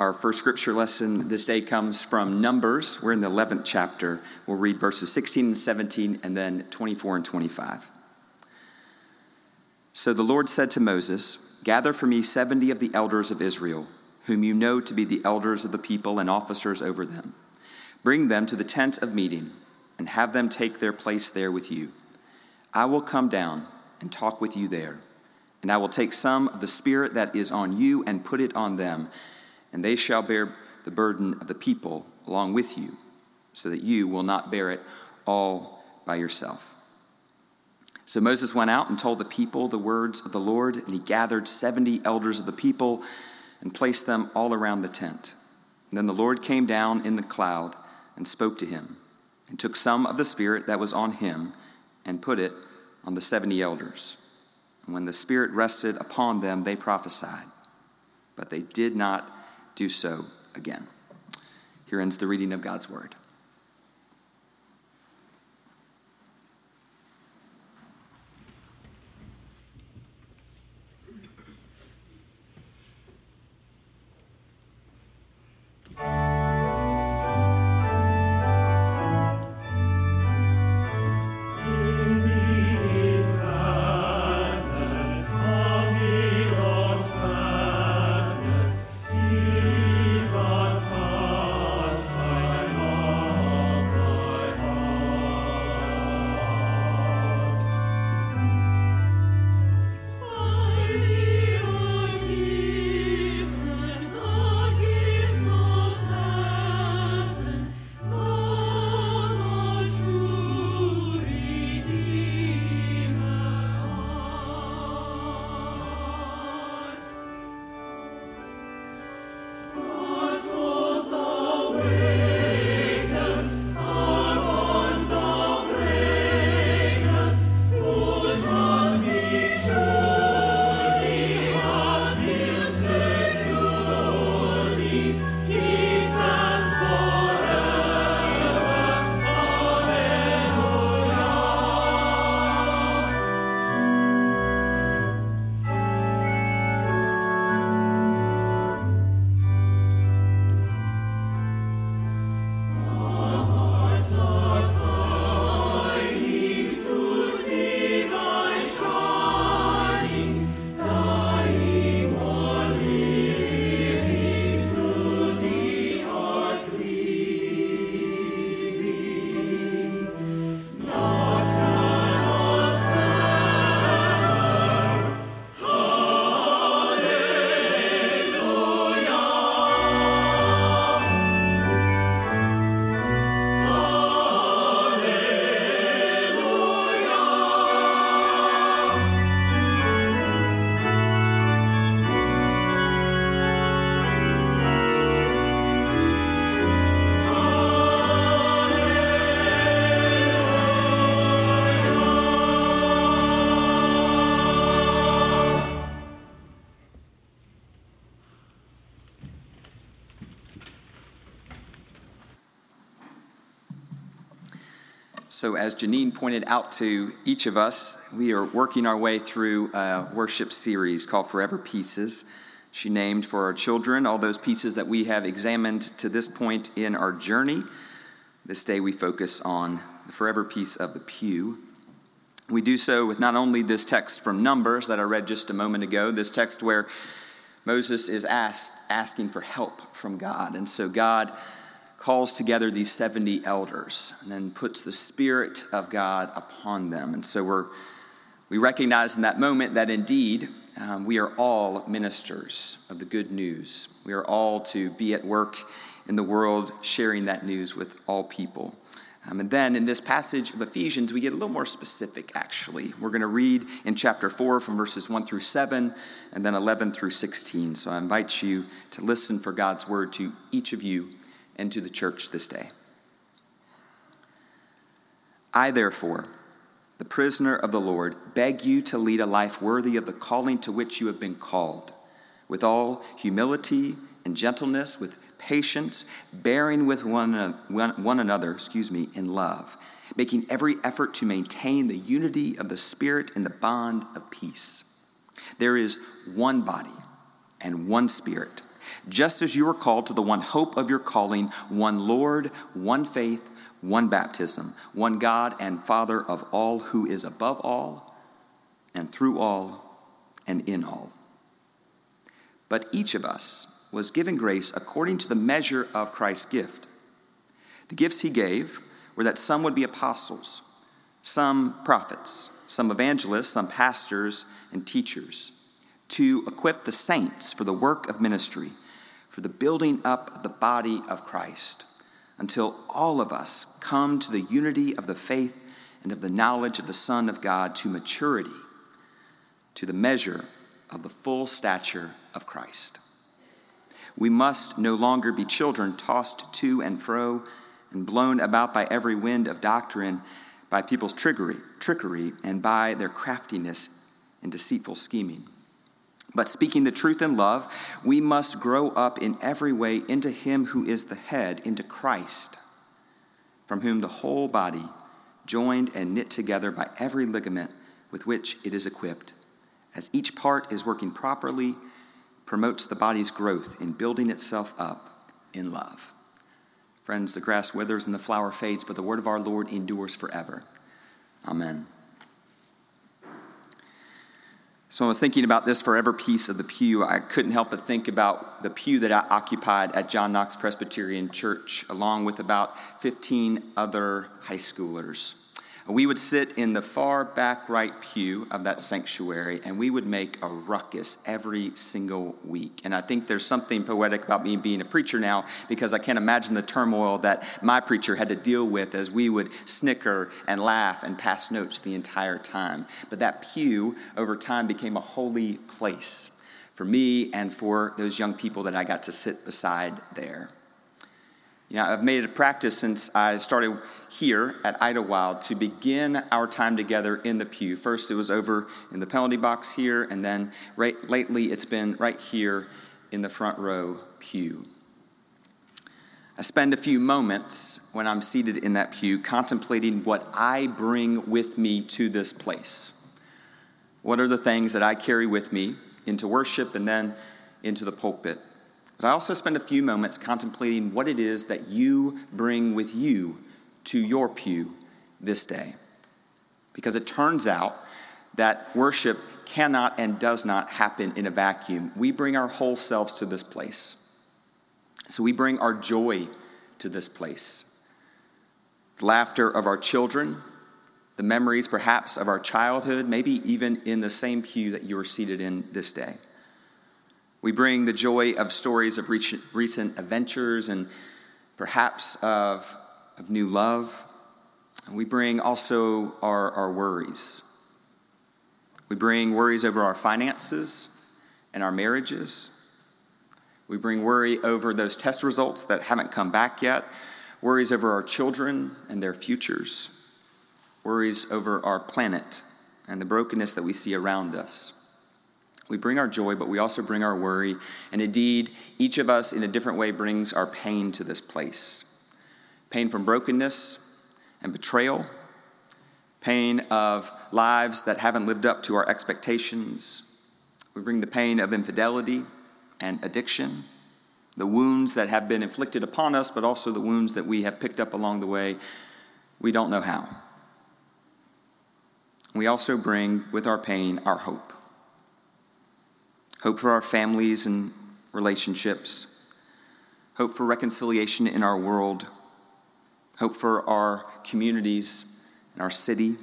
Our first scripture lesson this day comes from Numbers. We're in the 11th chapter. We'll read verses 16 and 17 and then 24 and 25. So the Lord said to Moses, Gather for me 70 of the elders of Israel, whom you know to be the elders of the people and officers over them. Bring them to the tent of meeting and have them take their place there with you. I will come down and talk with you there, and I will take some of the Spirit that is on you and put it on them and they shall bear the burden of the people along with you, so that you will not bear it all by yourself. So Moses went out and told the people the words of the Lord, and he gathered 70 elders of the people and placed them all around the tent. And then the Lord came down in the cloud and spoke to him, and took some of the Spirit that was on him and put it on the 70 elders. And when the Spirit rested upon them, they prophesied, but they did not do so again. Here ends the reading of God's word. So, as Janine pointed out to each of us, we are working our way through a worship series called Forever Pieces. She named for our children all those pieces that we have examined to this point in our journey. This day we focus on the forever piece of the pew. We do so with not only this text from Numbers that I read just a moment ago, this text where Moses is asked, asking for help from God. And so God calls together these 70 elders and then puts the Spirit of God upon them. And so we're, we recognize in that moment that indeed um, we are all ministers of the good news. We are all to be at work in the world sharing that news with all people. Um, and then in this passage of Ephesians, we get a little more specific, actually. We're going to read in chapter 4 from verses 1 through 7 and then 11 through 16. So I invite you to listen for God's word to each of you and to the church this day. I, therefore, the prisoner of the Lord, beg you to lead a life worthy of the calling to which you have been called, with all humility and gentleness, with patience, bearing with one, one, another, excuse me, in love, making every effort to maintain the unity of the Spirit in the bond of peace. There is one body and one Spirit just as you are called to the one hope of your calling, one Lord, one faith, one baptism, one God and Father of all, who is above all, and through all, and in all. But each of us was given grace according to the measure of Christ's gift. The gifts he gave were that some would be apostles, some prophets, some evangelists, some pastors, and teachers, to equip the saints for the work of ministry, for the building up of the body of Christ, until all of us come to the unity of the faith and of the knowledge of the Son of God to maturity, to the measure of the full stature of Christ. We must no longer be children tossed to and fro and blown about by every wind of doctrine, by people's trickery, trickery and by their craftiness and deceitful scheming. But speaking the truth in love, we must grow up in every way into Him who is the head, into Christ, from whom the whole body, joined and knit together by every ligament with which it is equipped, as each part is working properly, promotes the body's growth in building itself up in love. Friends, the grass withers and the flower fades, but the word of our Lord endures forever. Amen. So I was thinking about this forever piece of the pew. I couldn't help but think about the pew that I occupied at John Knox Presbyterian Church, along with about 15 other high schoolers. We would sit in the far back right pew of that sanctuary and we would make a ruckus every single week. And I think there's something poetic about me being a preacher now because I can't imagine the turmoil that my preacher had to deal with as we would snicker and laugh and pass notes the entire time. But that pew over time became a holy place for me and for those young people that I got to sit beside there. You know, I've made it a practice since I started here at Idlewild to begin our time together in the pew. First, it was over in the penalty box here, and then right, lately it's been right here in the front row pew. I spend a few moments when I'm seated in that pew contemplating what I bring with me to this place. What are the things that I carry with me into worship and then into the pulpit? But I also spend a few moments contemplating what it is that you bring with you to your pew this day. Because it turns out that worship cannot and does not happen in a vacuum. We bring our whole selves to this place. So we bring our joy to this place. The laughter of our children, the memories perhaps of our childhood, maybe even in the same pew that you are seated in this day. We bring the joy of stories of recent adventures and perhaps of, of new love. And we bring also our, our worries. We bring worries over our finances and our marriages. We bring worry over those test results that haven't come back yet, worries over our children and their futures, worries over our planet and the brokenness that we see around us. We bring our joy, but we also bring our worry. And indeed, each of us in a different way brings our pain to this place pain from brokenness and betrayal, pain of lives that haven't lived up to our expectations. We bring the pain of infidelity and addiction, the wounds that have been inflicted upon us, but also the wounds that we have picked up along the way. We don't know how. We also bring with our pain our hope hope for our families and relationships, hope for reconciliation in our world, hope for our communities and our city,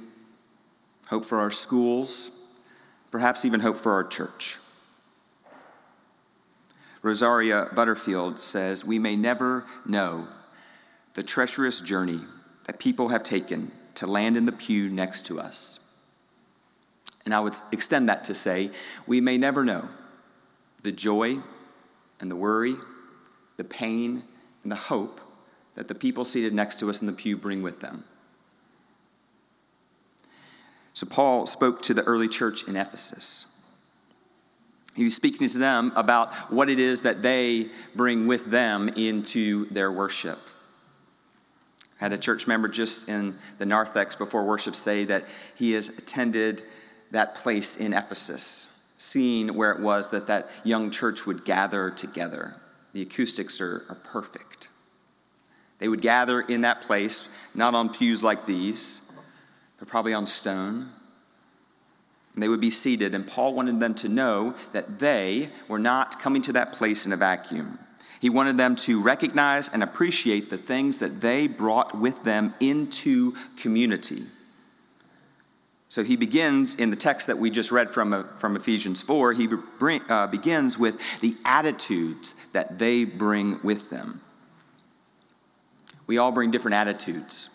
hope for our schools, perhaps even hope for our church. Rosaria Butterfield says, We may never know the treacherous journey that people have taken to land in the pew next to us. And I would extend that to say, we may never know the joy and the worry, the pain and the hope that the people seated next to us in the pew bring with them. So, Paul spoke to the early church in Ephesus. He was speaking to them about what it is that they bring with them into their worship. I had a church member just in the narthex before worship say that he has attended that place in Ephesus seeing where it was that that young church would gather together. the acoustics are, are perfect. They would gather in that place, not on pews like these, but probably on stone. And they would be seated, and Paul wanted them to know that they were not coming to that place in a vacuum. He wanted them to recognize and appreciate the things that they brought with them into community. So he begins in the text that we just read from, uh, from Ephesians 4, he bring, uh, begins with the attitudes that they bring with them. We all bring different attitudes.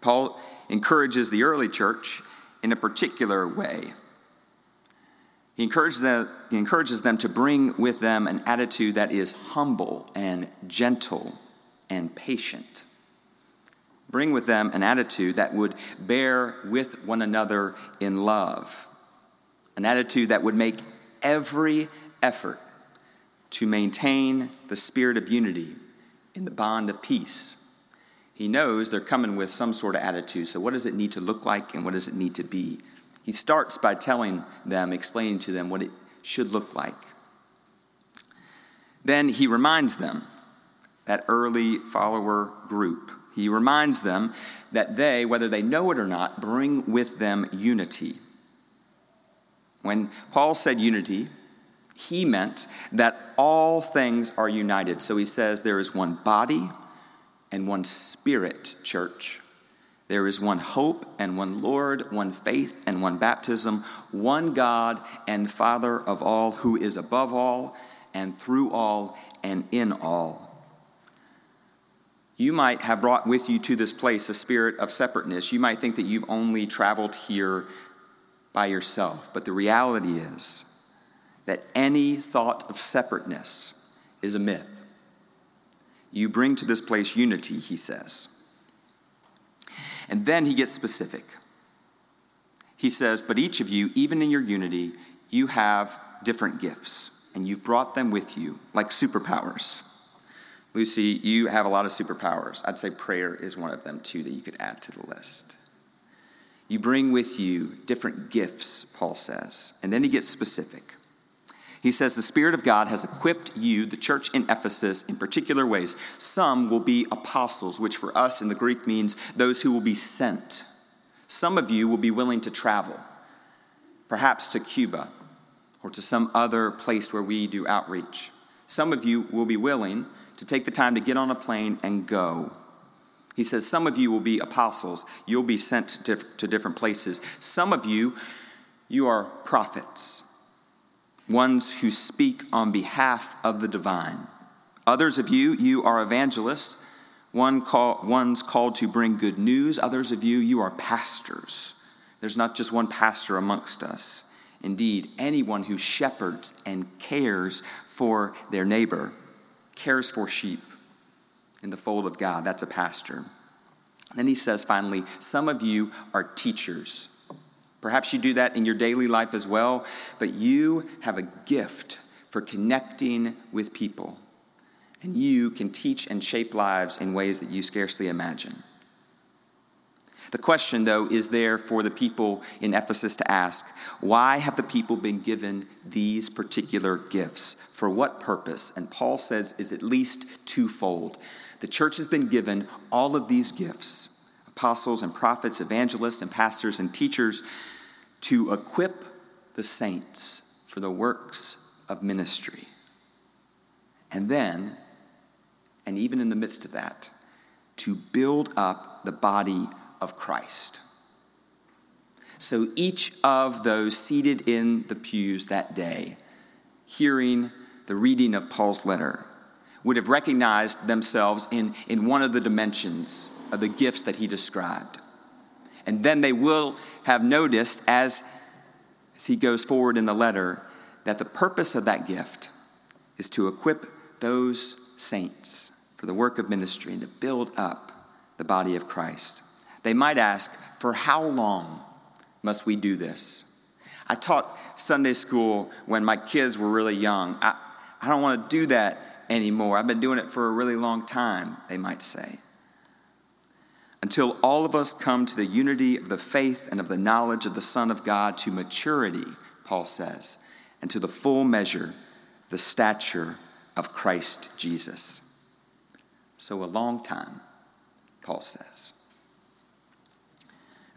Paul encourages the early church in a particular way. He encourages, them, he encourages them to bring with them an attitude that is humble and gentle and patient bring with them an attitude that would bear with one another in love, an attitude that would make every effort to maintain the spirit of unity in the bond of peace. He knows they're coming with some sort of attitude. So, what does it need to look like and what does it need to be? He starts by telling them, explaining to them what it should look like. Then he reminds them, that early follower group, he reminds them that they, whether they know it or not, bring with them unity. When Paul said unity, he meant that all things are united. So he says there is one body and one spirit, church. There is one hope and one Lord, one faith and one baptism, one God and Father of all, who is above all and through all and in all you might have brought with you to this place a spirit of separateness. You might think that you've only traveled here by yourself. But the reality is that any thought of separateness is a myth. You bring to this place unity, he says. And then he gets specific. He says, But each of you, even in your unity, you have different gifts, and you've brought them with you like superpowers. Lucy, you have a lot of superpowers. I'd say prayer is one of them, too, that you could add to the list. You bring with you different gifts, Paul says. And then he gets specific. He says, The Spirit of God has equipped you, the church in Ephesus, in particular ways. Some will be apostles, which for us in the Greek means those who will be sent. Some of you will be willing to travel, perhaps to Cuba or to some other place where we do outreach. Some of you will be willing to take the time to get on a plane and go. He says, Some of you will be apostles. You'll be sent to, to different places. Some of you, you are prophets, ones who speak on behalf of the divine. Others of you, you are evangelists. One call, one's called to bring good news. Others of you, you are pastors. There's not just one pastor amongst us. Indeed, anyone who shepherds and cares for their neighbor cares for sheep in the fold of God. That's a pastor. Then he says finally, some of you are teachers. Perhaps you do that in your daily life as well, but you have a gift for connecting with people. And you can teach and shape lives in ways that you scarcely imagine. The question, though, is there for the people in Ephesus to ask why have the people been given these particular gifts? For what purpose? And Paul says is at least twofold. The church has been given all of these gifts apostles and prophets, evangelists and pastors and teachers to equip the saints for the works of ministry. And then, and even in the midst of that, to build up the body of Christ. So each of those seated in the pews that day, hearing the reading of Paul's letter, would have recognized themselves in, in one of the dimensions of the gifts that he described. And then they will have noticed as, as he goes forward in the letter that the purpose of that gift is to equip those saints for the work of ministry and to build up the body of Christ. They might ask, For how long must we do this? I taught Sunday school when my kids were really young. I, I don't want to do that anymore. I've been doing it for a really long time, they might say. Until all of us come to the unity of the faith and of the knowledge of the Son of God to maturity, Paul says, and to the full measure, the stature of Christ Jesus. So, a long time, Paul says.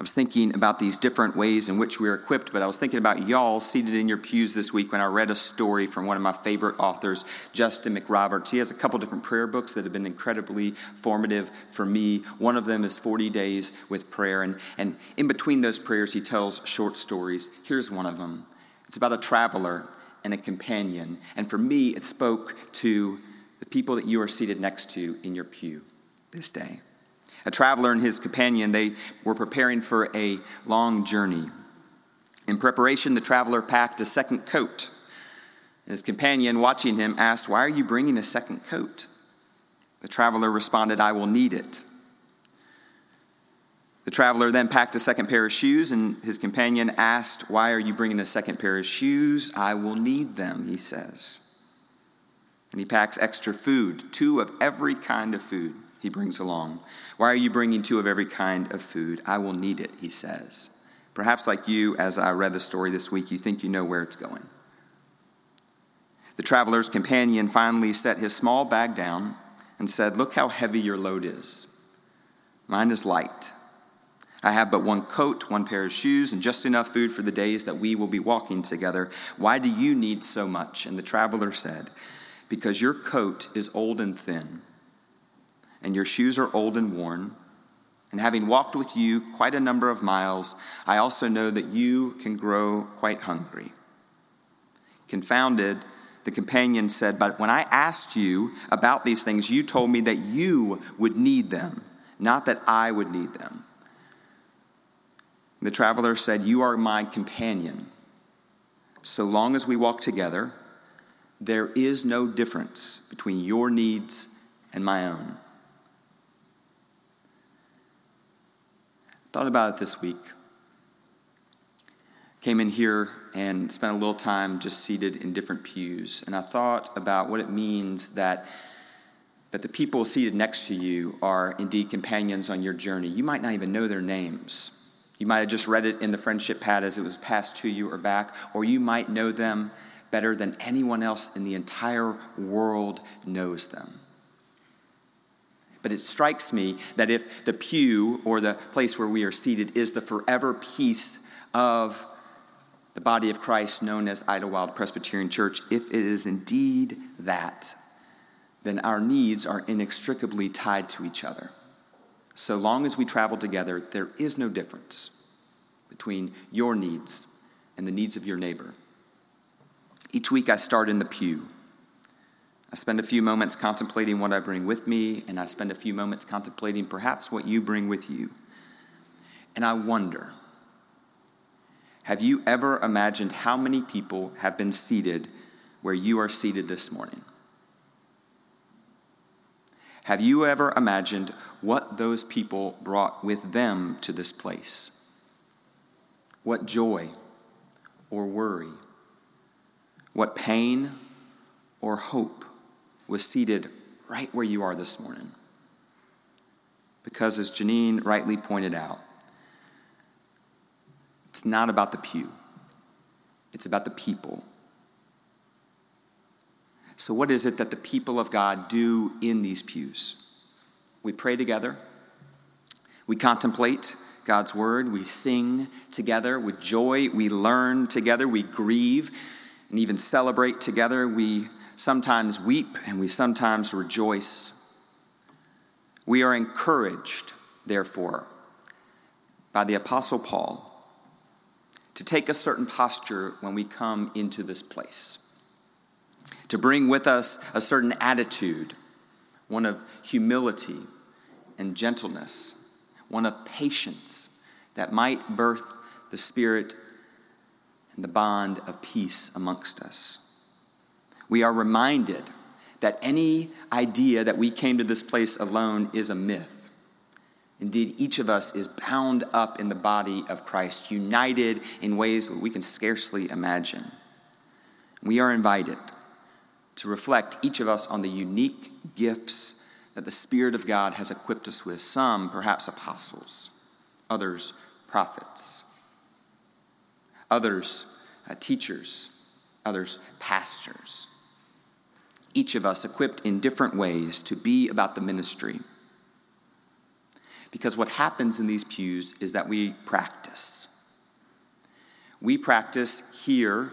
I was thinking about these different ways in which we are equipped, but I was thinking about y'all seated in your pews this week when I read a story from one of my favorite authors, Justin McRoberts. He has a couple different prayer books that have been incredibly formative for me. One of them is 40 Days with Prayer, and, and in between those prayers, he tells short stories. Here's one of them it's about a traveler and a companion, and for me, it spoke to the people that you are seated next to in your pew this day. A traveler and his companion, they were preparing for a long journey. In preparation, the traveler packed a second coat. His companion, watching him, asked, Why are you bringing a second coat? The traveler responded, I will need it. The traveler then packed a second pair of shoes, and his companion asked, Why are you bringing a second pair of shoes? I will need them, he says. And he packs extra food, two of every kind of food he brings along. Why are you bringing two of every kind of food? I will need it, he says. Perhaps, like you, as I read the story this week, you think you know where it's going. The traveler's companion finally set his small bag down and said, Look how heavy your load is. Mine is light. I have but one coat, one pair of shoes, and just enough food for the days that we will be walking together. Why do you need so much? And the traveler said, Because your coat is old and thin and your shoes are old and worn. And having walked with you quite a number of miles, I also know that you can grow quite hungry. Confounded, the companion said, But when I asked you about these things, you told me that you would need them, not that I would need them. The traveler said, You are my companion. So long as we walk together, there is no difference between your needs and my own. Thought about it this week. Came in here and spent a little time just seated in different pews. And I thought about what it means that, that the people seated next to you are indeed companions on your journey. You might not even know their names. You might have just read it in the friendship pad as it was passed to you or back, or you might know them better than anyone else in the entire world knows them. But it strikes me that if the pew or the place where we are seated is the forever piece of the body of Christ known as Idlewild Presbyterian Church, if it is indeed that, then our needs are inextricably tied to each other. So long as we travel together, there is no difference between your needs and the needs of your neighbor. Each week I start in the pew. I spend a few moments contemplating what I bring with me, and I spend a few moments contemplating perhaps what you bring with you. And I wonder have you ever imagined how many people have been seated where you are seated this morning? Have you ever imagined what those people brought with them to this place? What joy or worry? What pain or hope? Was seated right where you are this morning. Because, as Janine rightly pointed out, it's not about the pew, it's about the people. So, what is it that the people of God do in these pews? We pray together, we contemplate God's word, we sing together with joy, we learn together, we grieve, and even celebrate together. We sometimes weep and we sometimes rejoice. We are encouraged, therefore, by the Apostle Paul to take a certain posture when we come into this place, to bring with us a certain attitude, one of humility and gentleness, one of patience that might birth the spirit and the bond of peace amongst us we are reminded that any idea that we came to this place alone is a myth. Indeed, each of us is bound up in the body of Christ, united in ways that we can scarcely imagine. We are invited to reflect, each of us, on the unique gifts that the Spirit of God has equipped us with. Some, perhaps, apostles, others, prophets, others, uh, teachers, others, pastors each of us equipped in different ways to be about the ministry. Because what happens in these pews is that we practice. We practice here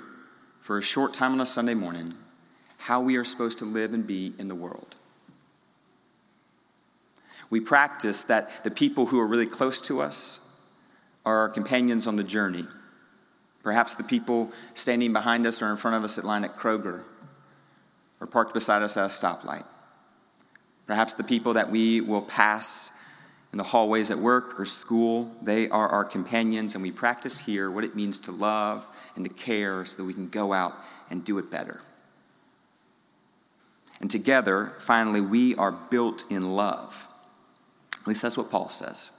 for a short time on a Sunday morning how we are supposed to live and be in the world. We practice that the people who are really close to us are our companions on the journey. Perhaps the people standing behind us or in front of us at line at Kroger or parked beside us at a stoplight. Perhaps the people that we will pass in the hallways at work or school, they are our companions, and we practice here what it means to love and to care so that we can go out and do it better. And together, finally, we are built in love. At least that's what Paul says.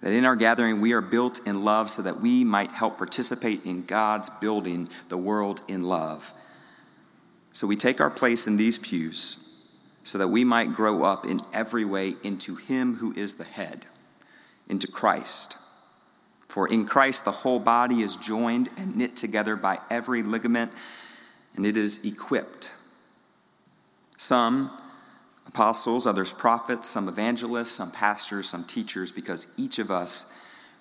That in our gathering, we are built in love so that we might help participate in God's building the world in love. So we take our place in these pews so that we might grow up in every way into Him who is the head, into Christ. For in Christ, the whole body is joined and knit together by every ligament, and it is equipped. Some apostles, others prophets, some evangelists, some pastors, some teachers, because each of us,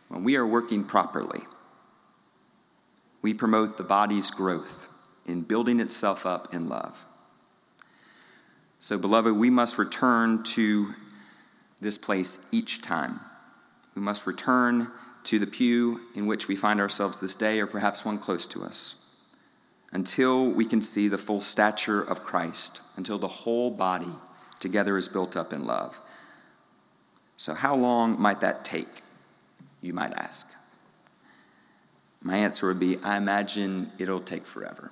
when we are working properly, we promote the body's growth in building itself up in love. So, beloved, we must return to this place each time. We must return to the pew in which we find ourselves this day, or perhaps one close to us, until we can see the full stature of Christ, until the whole body together is built up in love. So, how long might that take, you might ask? My answer would be I imagine it'll take forever.